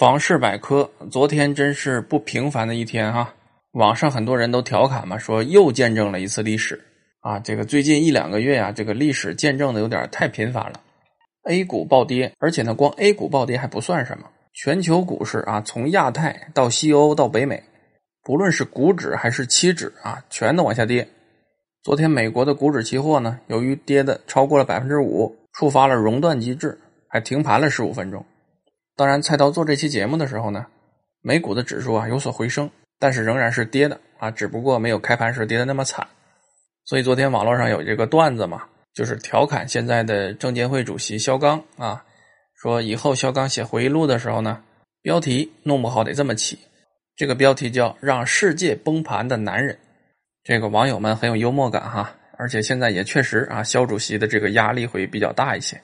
房市百科，昨天真是不平凡的一天哈！网上很多人都调侃嘛，说又见证了一次历史啊！这个最近一两个月呀，这个历史见证的有点太频繁了。A 股暴跌，而且呢，光 A 股暴跌还不算什么，全球股市啊，从亚太到西欧到北美，不论是股指还是期指啊，全都往下跌。昨天美国的股指期货呢，由于跌的超过了百分之五，触发了熔断机制，还停盘了十五分钟。当然，菜刀做这期节目的时候呢，美股的指数啊有所回升，但是仍然是跌的啊，只不过没有开盘时跌的那么惨。所以昨天网络上有这个段子嘛，就是调侃现在的证监会主席肖钢啊，说以后肖钢写回忆录的时候呢，标题弄不好得这么起，这个标题叫“让世界崩盘的男人”。这个网友们很有幽默感哈，而且现在也确实啊，肖主席的这个压力会比较大一些。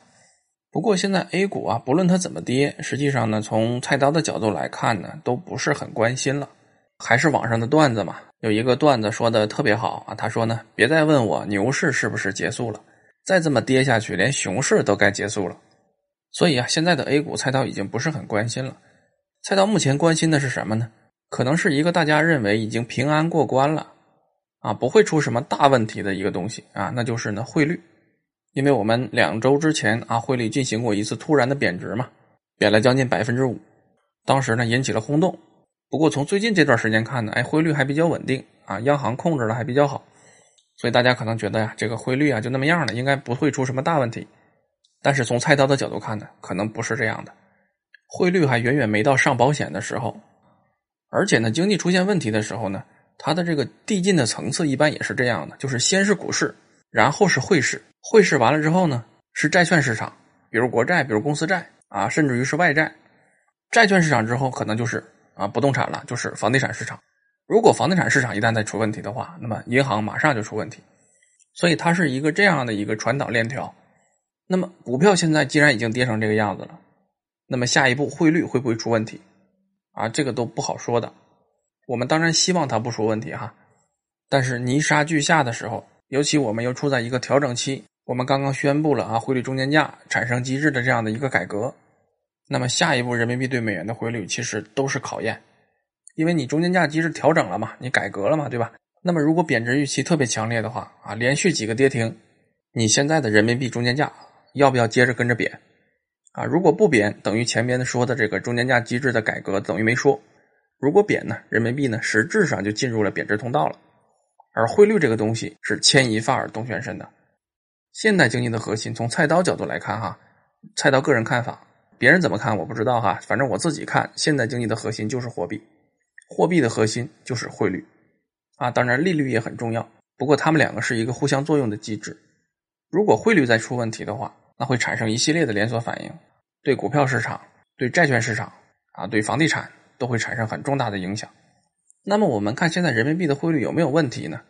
不过现在 A 股啊，不论它怎么跌，实际上呢，从菜刀的角度来看呢，都不是很关心了。还是网上的段子嘛，有一个段子说的特别好啊，他说呢，别再问我牛市是不是结束了，再这么跌下去，连熊市都该结束了。所以啊，现在的 A 股菜刀已经不是很关心了。菜刀目前关心的是什么呢？可能是一个大家认为已经平安过关了啊，不会出什么大问题的一个东西啊，那就是呢汇率。因为我们两周之前啊，汇率进行过一次突然的贬值嘛，贬了将近百分之五，当时呢引起了轰动。不过从最近这段时间看呢，哎，汇率还比较稳定啊，央行控制的还比较好，所以大家可能觉得呀，这个汇率啊就那么样了，应该不会出什么大问题。但是从菜刀的角度看呢，可能不是这样的，汇率还远远没到上保险的时候，而且呢，经济出现问题的时候呢，它的这个递进的层次一般也是这样的，就是先是股市，然后是汇市。汇市完了之后呢，是债券市场，比如国债，比如公司债啊，甚至于是外债。债券市场之后，可能就是啊不动产了，就是房地产市场。如果房地产市场一旦再出问题的话，那么银行马上就出问题。所以它是一个这样的一个传导链条。那么股票现在既然已经跌成这个样子了，那么下一步汇率会不会出问题？啊，这个都不好说的。我们当然希望它不出问题哈，但是泥沙俱下的时候，尤其我们又处在一个调整期。我们刚刚宣布了啊，汇率中间价产生机制的这样的一个改革，那么下一步人民币对美元的汇率其实都是考验，因为你中间价机制调整了嘛，你改革了嘛，对吧？那么如果贬值预期特别强烈的话啊，连续几个跌停，你现在的人民币中间价要不要接着跟着贬啊？如果不贬，等于前边的说的这个中间价机制的改革等于没说；如果贬呢，人民币呢实质上就进入了贬值通道了，而汇率这个东西是牵一发而动全身的。现代经济的核心，从菜刀角度来看，哈，菜刀个人看法，别人怎么看我不知道哈，反正我自己看，现代经济的核心就是货币，货币的核心就是汇率，啊，当然利率也很重要，不过他们两个是一个互相作用的机制。如果汇率再出问题的话，那会产生一系列的连锁反应，对股票市场、对债券市场啊、对房地产都会产生很重大的影响。那么我们看现在人民币的汇率有没有问题呢？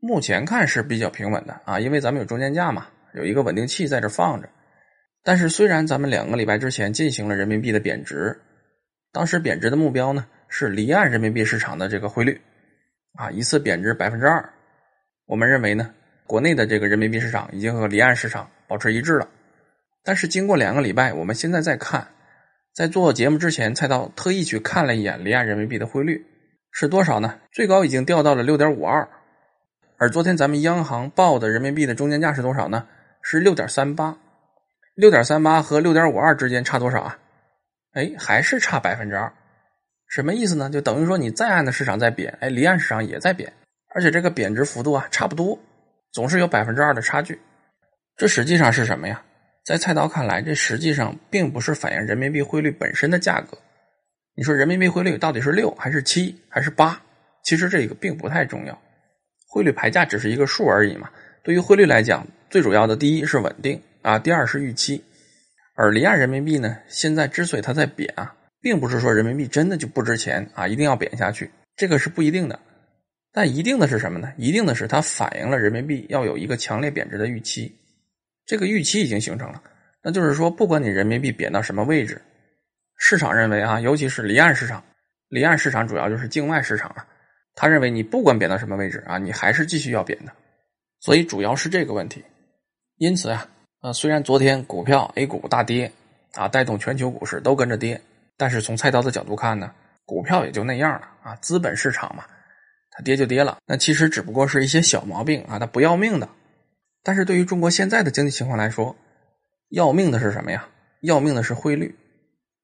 目前看是比较平稳的啊，因为咱们有中间价嘛，有一个稳定器在这放着。但是虽然咱们两个礼拜之前进行了人民币的贬值，当时贬值的目标呢是离岸人民币市场的这个汇率啊，一次贬值百分之二。我们认为呢，国内的这个人民币市场已经和离岸市场保持一致了。但是经过两个礼拜，我们现在再看，在做节目之前，菜刀特意去看了一眼离岸人民币的汇率是多少呢？最高已经掉到了六点五二。而昨天咱们央行报的人民币的中间价是多少呢？是六点三八，六点三八和六点五二之间差多少啊？哎，还是差百分之二，什么意思呢？就等于说你在岸的市场在贬，哎，离岸市场也在贬，而且这个贬值幅度啊差不多，总是有百分之二的差距。这实际上是什么呀？在菜刀看来，这实际上并不是反映人民币汇率本身的价格。你说人民币汇率到底是六还是七还是八？其实这个并不太重要。汇率牌价只是一个数而已嘛。对于汇率来讲，最主要的第一是稳定啊，第二是预期。而离岸人民币呢，现在之所以它在贬啊，并不是说人民币真的就不值钱啊，一定要贬下去，这个是不一定的。但一定的是什么呢？一定的是它反映了人民币要有一个强烈贬值的预期。这个预期已经形成了，那就是说，不管你人民币贬到什么位置，市场认为啊，尤其是离岸市场，离岸市场主要就是境外市场啊。他认为你不管贬到什么位置啊，你还是继续要贬的，所以主要是这个问题。因此啊，呃，虽然昨天股票 A 股大跌啊，带动全球股市都跟着跌，但是从菜刀的角度看呢，股票也就那样了啊，资本市场嘛，它跌就跌了。那其实只不过是一些小毛病啊，它不要命的。但是对于中国现在的经济情况来说，要命的是什么呀？要命的是汇率。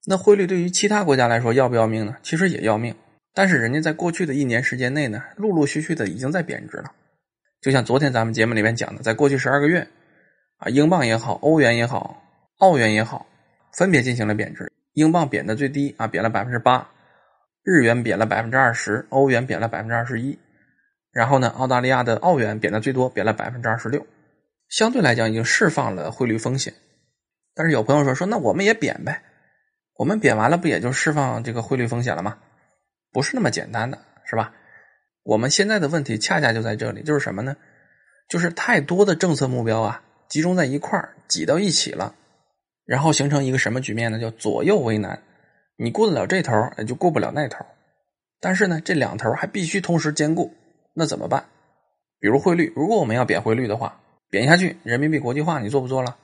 那汇率对于其他国家来说要不要命呢？其实也要命。但是人家在过去的一年时间内呢，陆陆续续的已经在贬值了。就像昨天咱们节目里面讲的，在过去十二个月，啊，英镑也好，欧元也好，澳元也好，分别进行了贬值。英镑贬的最低啊，贬了百分之八；日元贬了百分之二十；欧元贬了百分之二十一。然后呢，澳大利亚的澳元贬的最多，贬了百分之二十六。相对来讲，已经释放了汇率风险。但是有朋友说说，那我们也贬呗？我们贬完了，不也就释放这个汇率风险了吗？不是那么简单的，是吧？我们现在的问题恰恰就在这里，就是什么呢？就是太多的政策目标啊，集中在一块儿，挤到一起了，然后形成一个什么局面呢？叫左右为难。你过得了这头，也就过不了那头。但是呢，这两头还必须同时兼顾，那怎么办？比如汇率，如果我们要贬汇率的话，贬下去，人民币国际化你做不做了？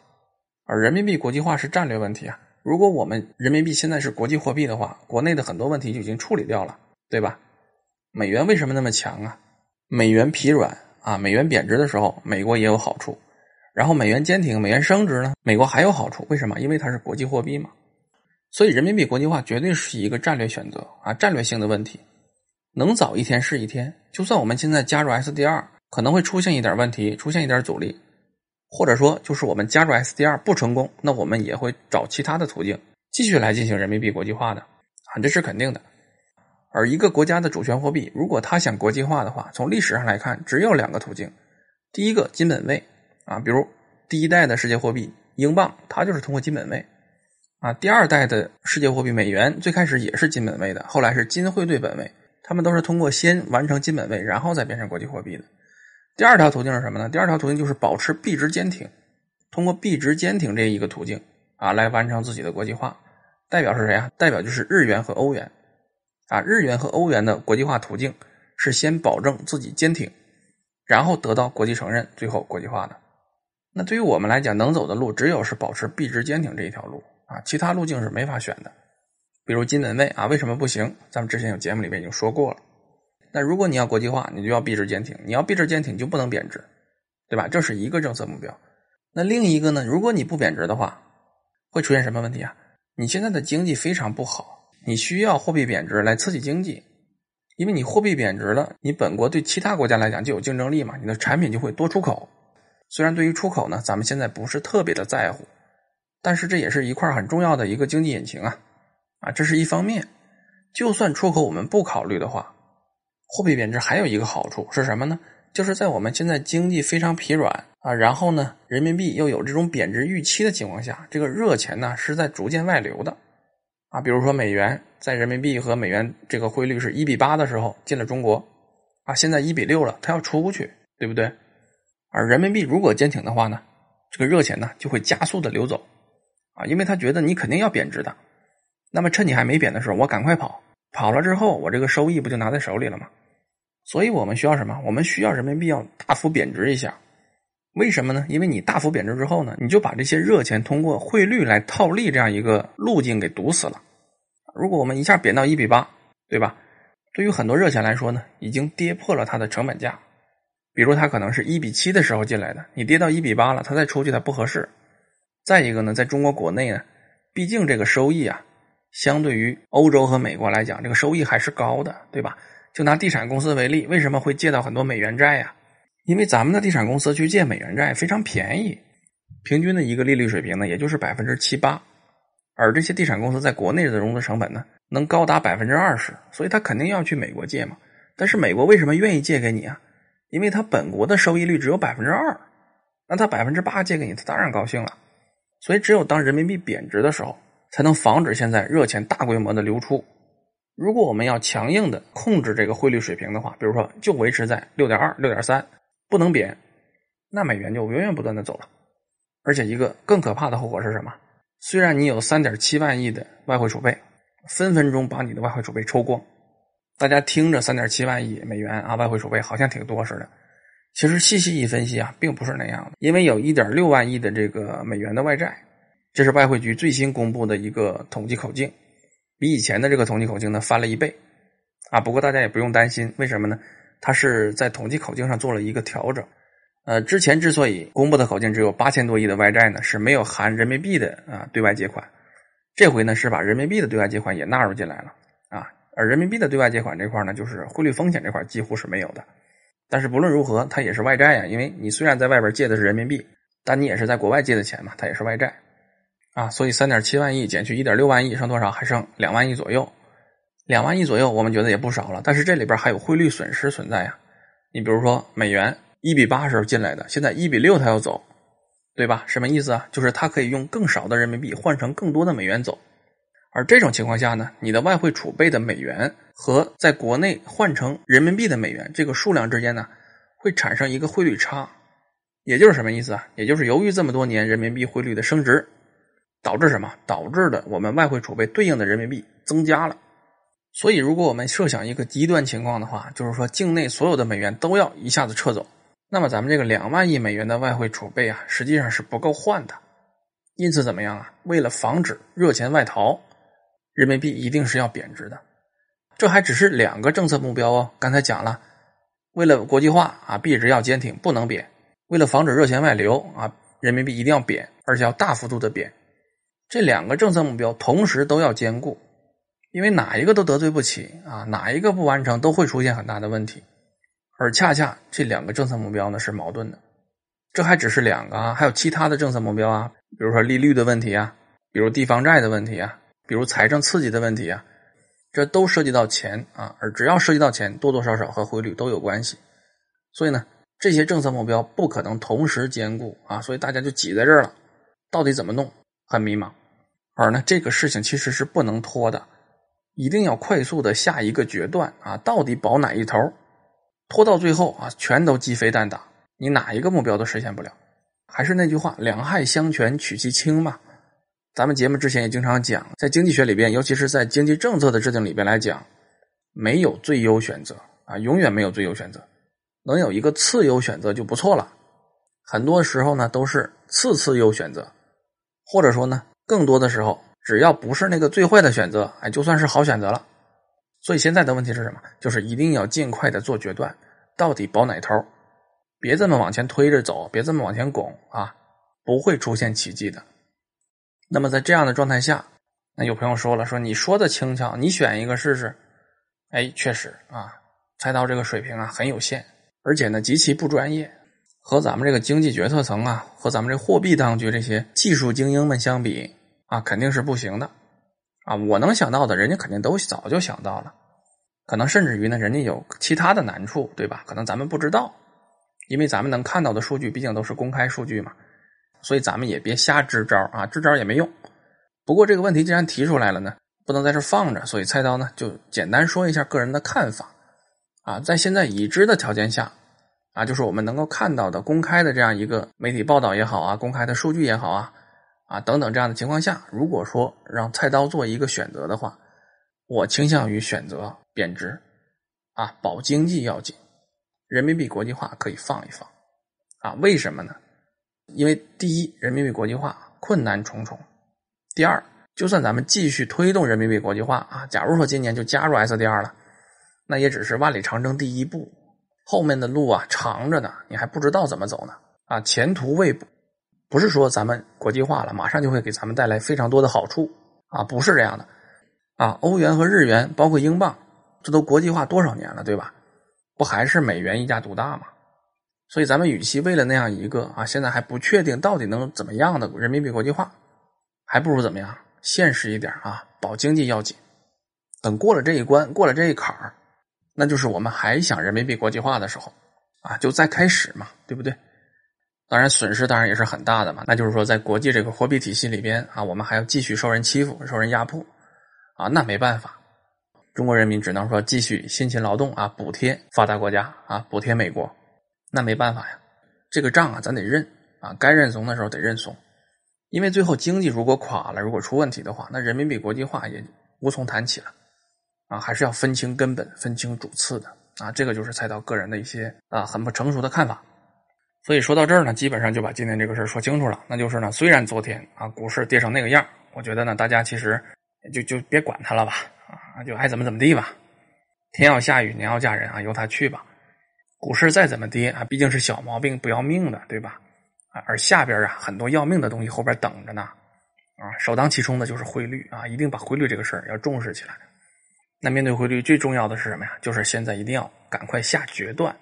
而人民币国际化是战略问题啊。如果我们人民币现在是国际货币的话，国内的很多问题就已经处理掉了，对吧？美元为什么那么强啊？美元疲软啊，美元贬值的时候，美国也有好处；然后美元坚挺，美元升值呢，美国还有好处。为什么？因为它是国际货币嘛。所以人民币国际化绝对是一个战略选择啊，战略性的问题。能早一天是一天。就算我们现在加入 SDR，可能会出现一点问题，出现一点阻力，或者说就是我们加入 SDR 不成功，那我们也会找其他的途径继续来进行人民币国际化的啊，这是肯定的。而一个国家的主权货币，如果它想国际化的话，从历史上来看，只有两个途径。第一个金本位啊，比如第一代的世界货币英镑，它就是通过金本位啊。第二代的世界货币美元，最开始也是金本位的，后来是金汇兑本位，他们都是通过先完成金本位，然后再变成国际货币的。第二条途径是什么呢？第二条途径就是保持币值坚挺，通过币值坚挺这一个途径啊，来完成自己的国际化。代表是谁啊？代表就是日元和欧元。啊，日元和欧元的国际化途径是先保证自己坚挺，然后得到国际承认，最后国际化的。那对于我们来讲，能走的路只有是保持币值坚挺这一条路啊，其他路径是没法选的。比如金本位啊，为什么不行？咱们之前有节目里面已经说过了。那如果你要国际化，你就要币值坚挺，你要币值坚挺就不能贬值，对吧？这是一个政策目标。那另一个呢？如果你不贬值的话，会出现什么问题啊？你现在的经济非常不好。你需要货币贬值来刺激经济，因为你货币贬值了，你本国对其他国家来讲就有竞争力嘛，你的产品就会多出口。虽然对于出口呢，咱们现在不是特别的在乎，但是这也是一块很重要的一个经济引擎啊，啊，这是一方面。就算出口我们不考虑的话，货币贬值还有一个好处是什么呢？就是在我们现在经济非常疲软啊，然后呢，人民币又有这种贬值预期的情况下，这个热钱呢是在逐渐外流的。啊，比如说美元在人民币和美元这个汇率是一比八的时候进了中国，啊，现在一比六了，它要出去，对不对？而人民币如果坚挺的话呢，这个热钱呢就会加速的流走，啊，因为他觉得你肯定要贬值的，那么趁你还没贬的时候，我赶快跑，跑了之后我这个收益不就拿在手里了吗？所以我们需要什么？我们需要人民币要大幅贬值一下，为什么呢？因为你大幅贬值之后呢，你就把这些热钱通过汇率来套利这样一个路径给堵死了。如果我们一下贬到一比八，对吧？对于很多热钱来说呢，已经跌破了它的成本价。比如它可能是一比七的时候进来的，你跌到一比八了，它再出去它不合适。再一个呢，在中国国内呢，毕竟这个收益啊，相对于欧洲和美国来讲，这个收益还是高的，对吧？就拿地产公司为例，为什么会借到很多美元债呀？因为咱们的地产公司去借美元债非常便宜，平均的一个利率水平呢，也就是百分之七八，而这些地产公司在国内的融资成本呢，能高达百分之二十，所以他肯定要去美国借嘛。但是美国为什么愿意借给你啊？因为他本国的收益率只有百分之二，那他百分之八借给你，他当然高兴了。所以只有当人民币贬值的时候，才能防止现在热钱大规模的流出。如果我们要强硬的控制这个汇率水平的话，比如说就维持在六点二、六点三。不能贬，那美元就源源不断的走了，而且一个更可怕的后果是什么？虽然你有三点七万亿的外汇储备，分分钟把你的外汇储备抽光。大家听着三点七万亿美元啊，外汇储备好像挺多似的，其实细细一分析啊，并不是那样的。因为有一点六万亿的这个美元的外债，这是外汇局最新公布的一个统计口径，比以前的这个统计口径呢翻了一倍，啊，不过大家也不用担心，为什么呢？它是在统计口径上做了一个调整。呃，之前之所以公布的口径只有八千多亿的外债呢，是没有含人民币的啊对外借款。这回呢是把人民币的对外借款也纳入进来了啊，而人民币的对外借款这块呢，就是汇率风险这块几乎是没有的。但是不论如何，它也是外债呀，因为你虽然在外边借的是人民币，但你也是在国外借的钱嘛，它也是外债啊。所以三点七万亿减去一点六万亿，剩多少？还剩两万亿左右。两万亿左右，我们觉得也不少了。但是这里边还有汇率损失存在呀。你比如说美元一比八时候进来的，现在一比六它要走，对吧？什么意思啊？就是它可以用更少的人民币换成更多的美元走。而这种情况下呢，你的外汇储备的美元和在国内换成人民币的美元这个数量之间呢，会产生一个汇率差，也就是什么意思啊？也就是由于这么多年人民币汇率的升值，导致什么？导致的我们外汇储备对应的人民币增加了。所以，如果我们设想一个极端情况的话，就是说境内所有的美元都要一下子撤走，那么咱们这个两万亿美元的外汇储备啊，实际上是不够换的。因此，怎么样啊？为了防止热钱外逃。人民币一定是要贬值的，这还只是两个政策目标哦。刚才讲了，为了国际化啊，币值要坚挺，不能贬；为了防止热钱外流啊，人民币一定要贬，而且要大幅度的贬。这两个政策目标同时都要兼顾，因为哪一个都得罪不起啊，哪一个不完成都会出现很大的问题。而恰恰这两个政策目标呢是矛盾的，这还只是两个啊，还有其他的政策目标啊，比如说利率的问题啊，比如地方债的问题啊。比如财政刺激的问题啊，这都涉及到钱啊，而只要涉及到钱，多多少少和汇率都有关系。所以呢，这些政策目标不可能同时兼顾啊，所以大家就挤在这儿了。到底怎么弄，很迷茫。而呢，这个事情其实是不能拖的，一定要快速的下一个决断啊，到底保哪一头？拖到最后啊，全都鸡飞蛋打，你哪一个目标都实现不了。还是那句话，两害相权取其轻嘛。咱们节目之前也经常讲，在经济学里边，尤其是在经济政策的制定里边来讲，没有最优选择啊，永远没有最优选择，能有一个次优选择就不错了。很多时候呢，都是次次优选择，或者说呢，更多的时候，只要不是那个最坏的选择，哎，就算是好选择了。所以现在的问题是什么？就是一定要尽快的做决断，到底保哪头？别这么往前推着走，别这么往前拱啊，不会出现奇迹的。那么在这样的状态下，那有朋友说了，说你说的轻巧，你选一个试试。哎，确实啊，菜刀这个水平啊很有限，而且呢极其不专业，和咱们这个经济决策层啊，和咱们这货币当局这些技术精英们相比啊，肯定是不行的。啊，我能想到的，人家肯定都早就想到了，可能甚至于呢，人家有其他的难处，对吧？可能咱们不知道，因为咱们能看到的数据，毕竟都是公开数据嘛。所以咱们也别瞎支招啊，支招也没用。不过这个问题既然提出来了呢，不能在这放着，所以菜刀呢就简单说一下个人的看法啊。在现在已知的条件下啊，就是我们能够看到的公开的这样一个媒体报道也好啊，公开的数据也好啊啊等等这样的情况下，如果说让菜刀做一个选择的话，我倾向于选择贬值啊，保经济要紧，人民币国际化可以放一放啊？为什么呢？因为第一，人民币国际化困难重重；第二，就算咱们继续推动人民币国际化啊，假如说今年就加入 SDR 了，那也只是万里长征第一步，后面的路啊长着呢，你还不知道怎么走呢啊，前途未卜。不是说咱们国际化了，马上就会给咱们带来非常多的好处啊，不是这样的啊。欧元和日元，包括英镑，这都国际化多少年了，对吧？不还是美元一家独大吗？所以，咱们与其为了那样一个啊，现在还不确定到底能怎么样的人民币国际化，还不如怎么样现实一点啊，保经济要紧。等过了这一关，过了这一坎儿，那就是我们还想人民币国际化的时候啊，就再开始嘛，对不对？当然，损失当然也是很大的嘛。那就是说，在国际这个货币体系里边啊，我们还要继续受人欺负、受人压迫啊，那没办法，中国人民只能说继续辛勤劳动啊，补贴发达国家啊，补贴美国。那没办法呀，这个账啊，咱得认啊，该认怂的时候得认怂，因为最后经济如果垮了，如果出问题的话，那人民币国际化也无从谈起了啊，还是要分清根本、分清主次的啊，这个就是菜刀个人的一些啊很不成熟的看法。所以说到这儿呢，基本上就把今天这个事儿说清楚了，那就是呢，虽然昨天啊股市跌成那个样，我觉得呢，大家其实就就别管它了吧，啊，就爱怎么怎么地吧。天要下雨，娘要嫁人啊，由他去吧。股市再怎么跌啊，毕竟是小毛病，不要命的，对吧？啊，而下边啊，很多要命的东西后边等着呢。啊，首当其冲的就是汇率啊，一定把汇率这个事儿要重视起来。那面对汇率，最重要的是什么呀？就是现在一定要赶快下决断，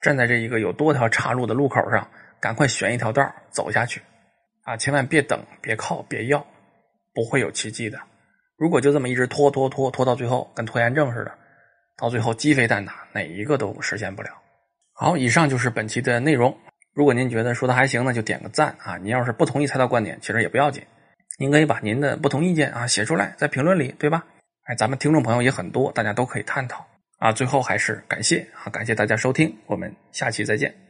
站在这一个有多条岔路的路口上，赶快选一条道走下去。啊，千万别等，别靠，别要，不会有奇迹的。如果就这么一直拖拖拖拖到最后，跟拖延症似的，到最后鸡飞蛋打，哪一个都实现不了。好，以上就是本期的内容。如果您觉得说的还行呢，就点个赞啊。您要是不同意猜到观点，其实也不要紧，您可以把您的不同意见啊写出来，在评论里，对吧？哎，咱们听众朋友也很多，大家都可以探讨啊。最后还是感谢啊，感谢大家收听，我们下期再见。